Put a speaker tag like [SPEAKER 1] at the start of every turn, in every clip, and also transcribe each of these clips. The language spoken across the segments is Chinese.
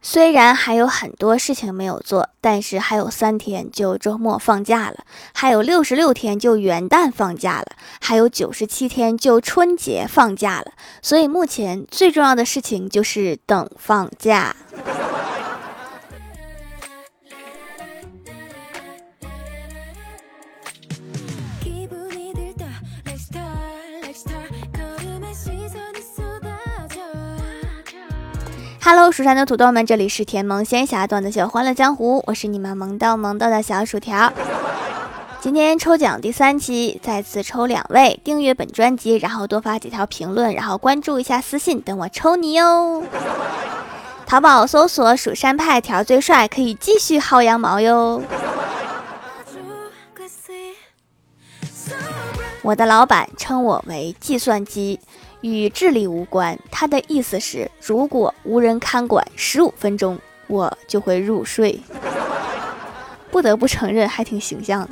[SPEAKER 1] 虽然还有很多事情没有做，但是还有三天就周末放假了，还有六十六天就元旦放假了，还有九十七天就春节放假了。所以目前最重要的事情就是等放假。Hello，蜀山的土豆们，这里是甜萌仙侠段子秀《欢乐江湖》，我是你们萌到萌到的小薯条。今天抽奖第三期，再次抽两位订阅本专辑，然后多发几条评论，然后关注一下私信，等我抽你哟。淘宝搜索“蜀山派条最帅”，可以继续薅羊毛哟。我的老板称我为计算机。与智力无关，他的意思是，如果无人看管十五分钟，我就会入睡。不得不承认，还挺形象的。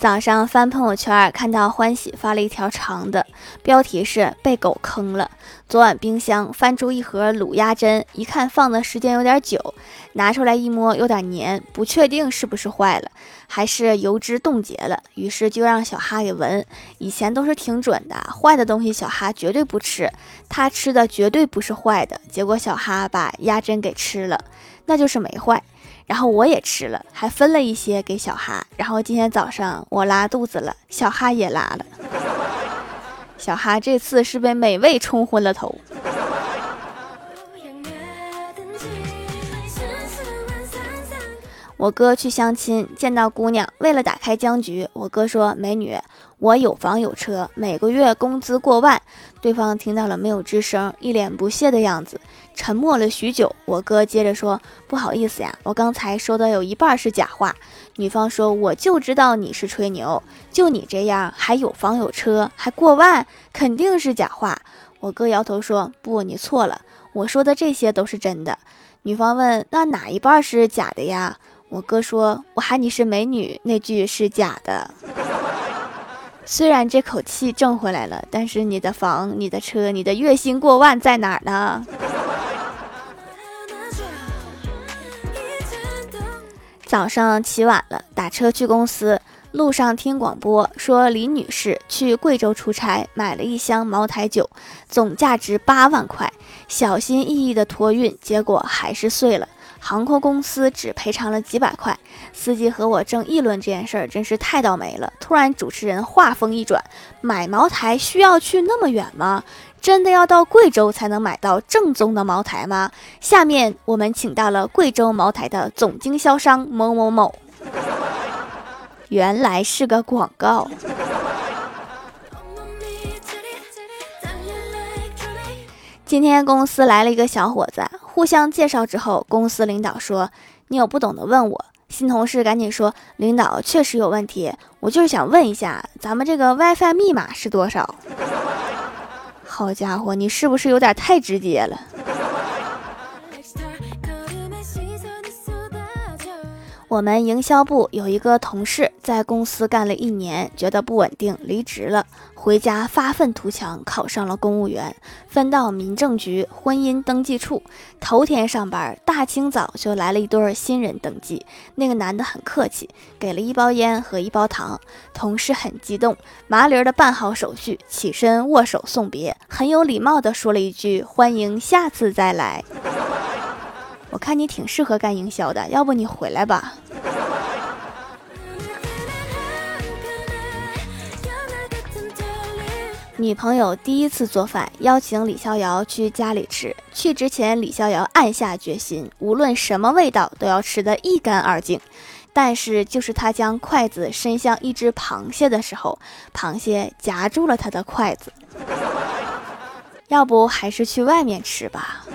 [SPEAKER 1] 早上翻朋友圈，看到欢喜发了一条长的，标题是“被狗坑了”。昨晚冰箱翻出一盒卤鸭胗，一看放的时间有点久，拿出来一摸，有点黏，不确定是不是坏了，还是油脂冻结了。于是就让小哈给闻，以前都是挺准的，坏的东西小哈绝对不吃，他吃的绝对不是坏的。结果小哈把鸭胗给吃了，那就是没坏。然后我也吃了，还分了一些给小哈。然后今天早上我拉肚子了，小哈也拉了。小哈这次是被美味冲昏了头。我哥去相亲，见到姑娘，为了打开僵局，我哥说：“美女，我有房有车，每个月工资过万。”对方听到了没有吱声，一脸不屑的样子，沉默了许久。我哥接着说：“不好意思呀，我刚才说的有一半是假话。”女方说：“我就知道你是吹牛，就你这样还有房有车还过万，肯定是假话。”我哥摇头说：“不，你错了，我说的这些都是真的。”女方问：“那哪一半是假的呀？”我哥说：“我喊你是美女，那句是假的。虽然这口气挣回来了，但是你的房、你的车、你的月薪过万在哪儿呢？”早上起晚了，打车去公司，路上听广播说李女士去贵州出差，买了一箱茅台酒，总价值八万块，小心翼翼的托运，结果还是碎了。航空公司只赔偿了几百块，司机和我正议论这件事儿，真是太倒霉了。突然，主持人话锋一转：“买茅台需要去那么远吗？真的要到贵州才能买到正宗的茅台吗？”下面我们请到了贵州茅台的总经销商某某某，原来是个广告。今天公司来了一个小伙子。互相介绍之后，公司领导说：“你有不懂的问我。”新同事赶紧说：“领导确实有问题，我就是想问一下，咱们这个 WiFi 密码是多少？”好家伙，你是不是有点太直接了？我们营销部有一个同事在公司干了一年，觉得不稳定，离职了。回家发愤图强，考上了公务员，分到民政局婚姻登记处。头天上班，大清早就来了一对新人登记。那个男的很客气，给了一包烟和一包糖。同事很激动，麻利的办好手续，起身握手送别，很有礼貌的说了一句：“欢迎下次再来。”我看你挺适合干营销的，要不你回来吧。女朋友第一次做饭，邀请李逍遥去家里吃。去之前，李逍遥暗下决心，无论什么味道都要吃得一干二净。但是，就是他将筷子伸向一只螃蟹的时候，螃蟹夹住了他的筷子。要不还是去外面吃吧。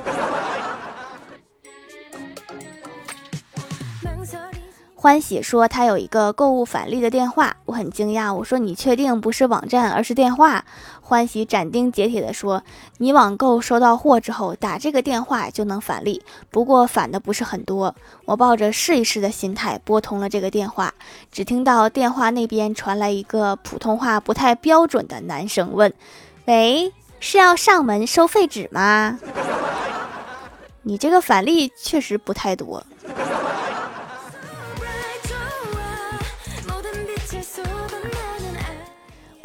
[SPEAKER 1] 欢喜说他有一个购物返利的电话，我很惊讶。我说你确定不是网站，而是电话？欢喜斩钉截铁地说，你网购收到货之后打这个电话就能返利，不过返的不是很多。我抱着试一试的心态拨通了这个电话，只听到电话那边传来一个普通话不太标准的男生问：“喂，是要上门收废纸吗？你这个返利确实不太多。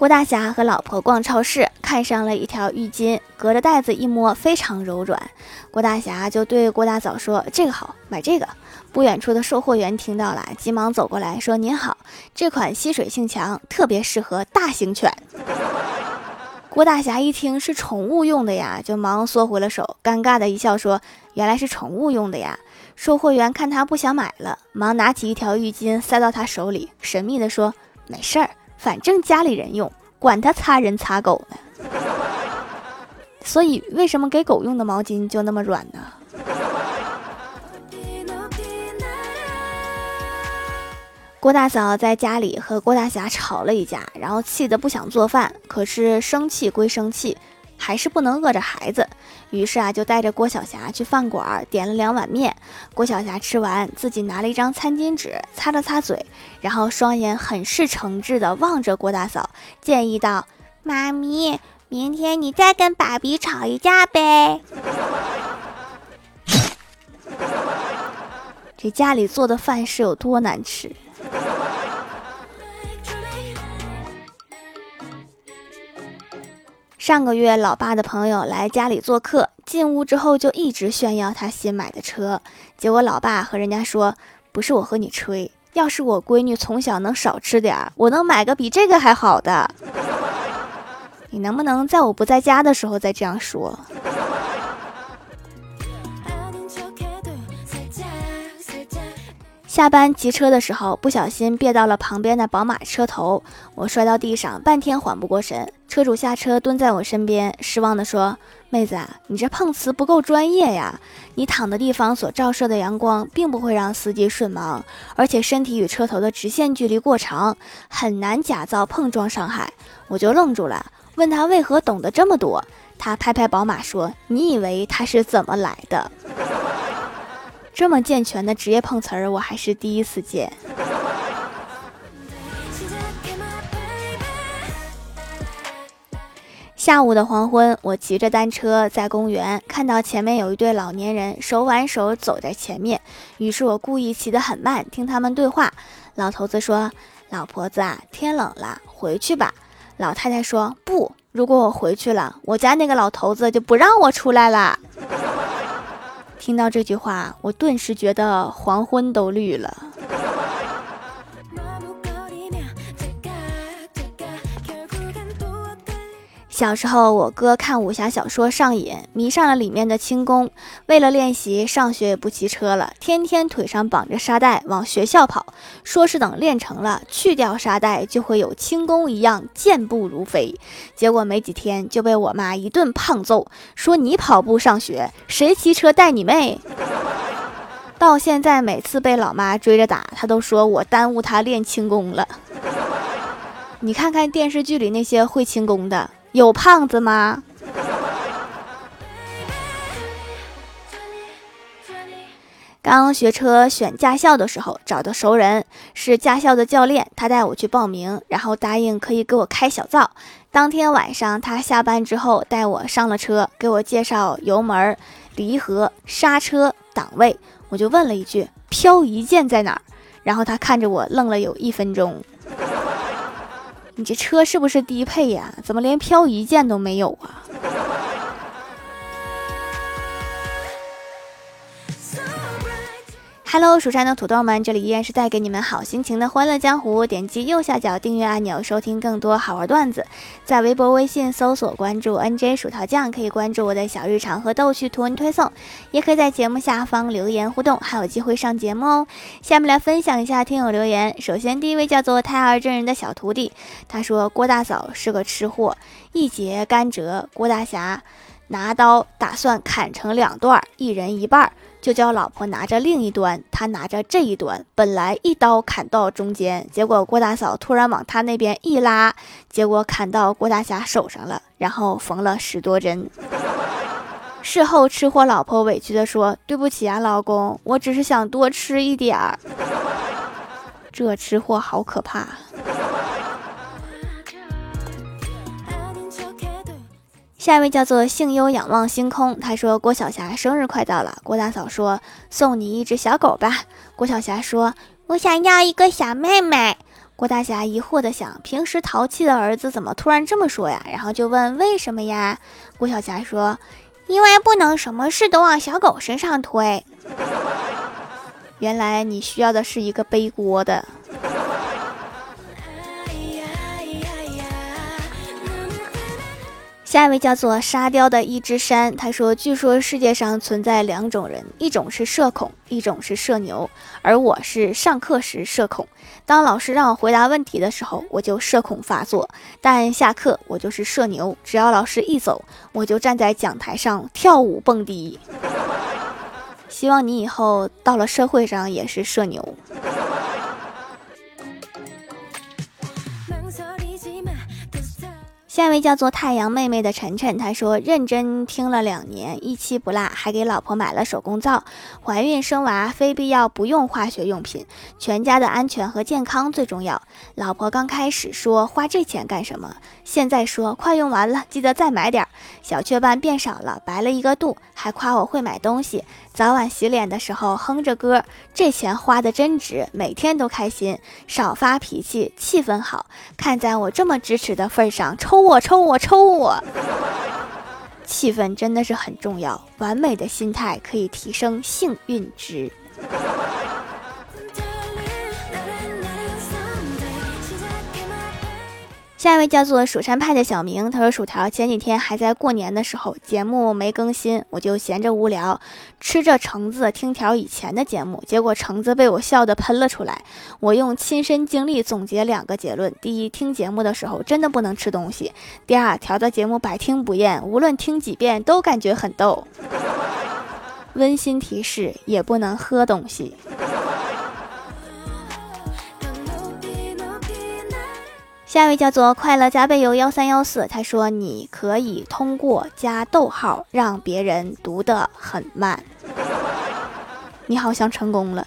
[SPEAKER 1] 郭大侠和老婆逛超市，看上了一条浴巾，隔着袋子一摸，非常柔软。郭大侠就对郭大嫂说：“这个好，买这个。”不远处的售货员听到了，急忙走过来说：“您好，这款吸水性强，特别适合大型犬。”郭大侠一听是宠物用的呀，就忙缩回了手，尴尬的一笑说：“原来是宠物用的呀。”售货员看他不想买了，忙拿起一条浴巾塞到他手里，神秘的说：“没事儿。”反正家里人用，管他擦人擦狗呢。所以为什么给狗用的毛巾就那么软呢？郭大嫂在家里和郭大侠吵了一架，然后气得不想做饭，可是生气归生气。还是不能饿着孩子，于是啊，就带着郭晓霞去饭馆点了两碗面。郭晓霞吃完，自己拿了一张餐巾纸擦了擦嘴，然后双眼很是诚挚地望着郭大嫂，建议道：“妈咪，明天你再跟爸比吵一架呗。”这家里做的饭是有多难吃？上个月，老爸的朋友来家里做客，进屋之后就一直炫耀他新买的车。结果老爸和人家说：“不是我和你吹，要是我闺女从小能少吃点儿，我能买个比这个还好的。你能不能在我不在家的时候再这样说？”下班骑车的时候，不小心别到了旁边的宝马车头，我摔到地上，半天缓不过神。车主下车蹲在我身边，失望地说：“妹子啊，你这碰瓷不够专业呀！你躺的地方所照射的阳光，并不会让司机瞬盲，而且身体与车头的直线距离过长，很难假造碰撞伤害。”我就愣住了，问他为何懂得这么多。他拍拍宝马说：“你以为他是怎么来的？”这么健全的职业碰瓷儿，我还是第一次见。下午的黄昏，我骑着单车在公园，看到前面有一对老年人手挽手走在前面，于是我故意骑得很慢，听他们对话。老头子说：“老婆子啊，天冷了，回去吧。”老太太说：“不，如果我回去了，我家那个老头子就不让我出来了。”听到这句话，我顿时觉得黄昏都绿了。小时候，我哥看武侠小说上瘾，迷上了里面的轻功。为了练习，上学也不骑车了，天天腿上绑着沙袋往学校跑，说是等练成了，去掉沙袋就会有轻功一样健步如飞。结果没几天就被我妈一顿胖揍，说你跑步上学，谁骑车带你妹？到现在每次被老妈追着打，她都说我耽误她练轻功了。你看看电视剧里那些会轻功的，有胖子吗？刚学车选驾校的时候，找到熟人，是驾校的教练，他带我去报名，然后答应可以给我开小灶。当天晚上，他下班之后带我上了车，给我介绍油门、离合、刹车、档位。我就问了一句：“漂移键在哪儿？”然后他看着我愣了有一分钟。你这车是不是低配呀？怎么连漂移键都没有啊？Hello，蜀山的土豆们，这里依然是带给你们好心情的欢乐江湖。点击右下角订阅按钮，收听更多好玩段子。在微博、微信搜索关注 NJ 薯条酱，可以关注我的小日常和逗趣图文推送，也可以在节目下方留言互动，还有机会上节目哦。下面来分享一下听友留言。首先，第一位叫做胎儿真人的小徒弟，他说郭大嫂是个吃货，一节甘蔗，郭大侠拿刀打算砍成两段，一人一半。就叫老婆拿着另一端，他拿着这一端。本来一刀砍到中间，结果郭大嫂突然往他那边一拉，结果砍到郭大侠手上了，然后缝了十多针。事后吃货老婆委屈的说：“对不起啊，老公，我只是想多吃一点儿。”这吃货好可怕。下一位叫做幸优仰望星空，他说郭晓霞生日快到了，郭大嫂说送你一只小狗吧。郭晓霞说，我想要一个小妹妹。郭大侠疑惑的想，平时淘气的儿子怎么突然这么说呀？然后就问为什么呀？郭晓霞说，因为不能什么事都往小狗身上推。原来你需要的是一个背锅的。下一位叫做沙雕的一只山，他说：“据说世界上存在两种人，一种是社恐，一种是社牛。而我是上课时社恐，当老师让我回答问题的时候，我就社恐发作；但下课我就是社牛，只要老师一走，我就站在讲台上跳舞蹦迪。希望你以后到了社会上也是社牛。”下一位叫做太阳妹妹的晨晨，她说认真听了两年，一期不落，还给老婆买了手工皂。怀孕生娃非必要不用化学用品，全家的安全和健康最重要。老婆刚开始说花这钱干什么，现在说快用完了，记得再买点儿。小雀斑变少了，白了一个度，还夸我会买东西。早晚洗脸的时候哼着歌，这钱花的真值，每天都开心，少发脾气，气氛好。看在我这么支持的份上，抽我抽我抽我，气氛真的是很重要，完美的心态可以提升幸运值。下一位叫做蜀山派的小明，他说：“薯条前几天还在过年的时候，节目没更新，我就闲着无聊，吃着橙子听条以前的节目，结果橙子被我笑得喷了出来。我用亲身经历总结两个结论：第一，听节目的时候真的不能吃东西；第二，条的节目百听不厌，无论听几遍都感觉很逗。温馨提示：也不能喝东西。”下一位叫做快乐加倍油幺三幺四，他说你可以通过加逗号让别人读得很慢。你好像成功了。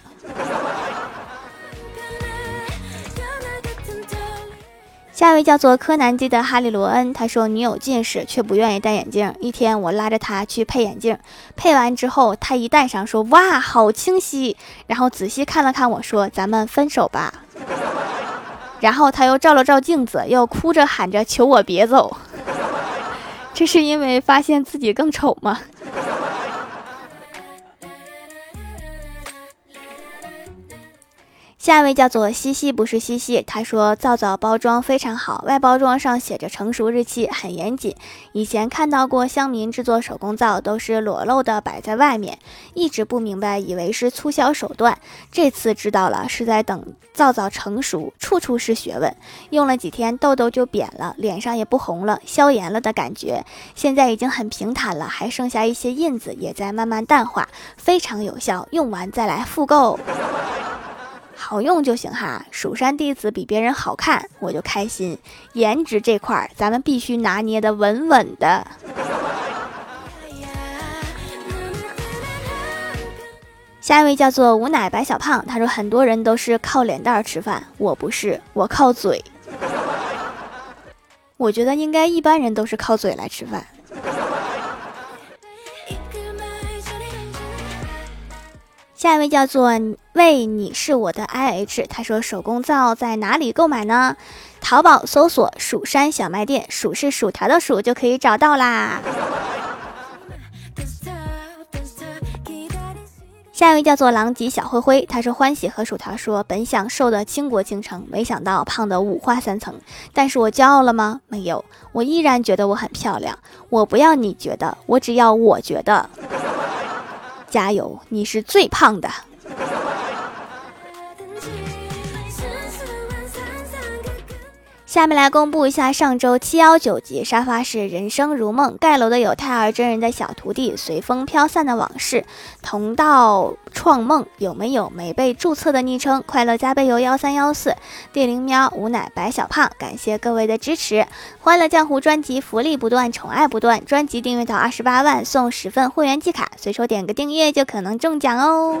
[SPEAKER 1] 下一位叫做柯南基的哈利罗恩，他说女友近视却不愿意戴眼镜。一天我拉着他去配眼镜，配完之后他一戴上说哇好清晰，然后仔细看了看我说咱们分手吧。然后他又照了照镜子，又哭着喊着求我别走。这是因为发现自己更丑吗？下一位叫做西西，不是西西。他说皂皂包装非常好，外包装上写着成熟日期，很严谨。以前看到过乡民制作手工皂都是裸露的摆在外面，一直不明白，以为是促销手段。这次知道了，是在等皂皂成熟，处处是学问。用了几天，痘痘就扁了，脸上也不红了，消炎了的感觉。现在已经很平坦了，还剩下一些印子，也在慢慢淡化，非常有效。用完再来复购。好用就行哈，蜀山弟子比别人好看，我就开心。颜值这块儿，咱们必须拿捏的稳稳的。下一位叫做无奶白小胖，他说很多人都是靠脸蛋吃饭，我不是，我靠嘴。我觉得应该一般人都是靠嘴来吃饭。下一位叫做为你是我的 I H，他说手工皂在哪里购买呢？淘宝搜索蜀山小卖店，蜀是薯条的蜀就可以找到啦。下一位叫做狼藉小灰灰，他说欢喜和薯条说本想瘦的倾国倾城，没想到胖的五花三层。但是我骄傲了吗？没有，我依然觉得我很漂亮。我不要你觉得，我只要我觉得。加油，你是最胖的。下面来公布一下上周七幺九集沙发是人生如梦盖楼的有太儿真人的小徒弟随风飘散的往事。同道创梦有没有没被注册的昵称？快乐加倍油幺三幺四。地灵喵吾乃白小胖感谢各位的支持。欢乐江湖专辑福利不断宠爱不断专辑订阅到二十八万送十份会员季卡随手点个订阅就可能中奖哦。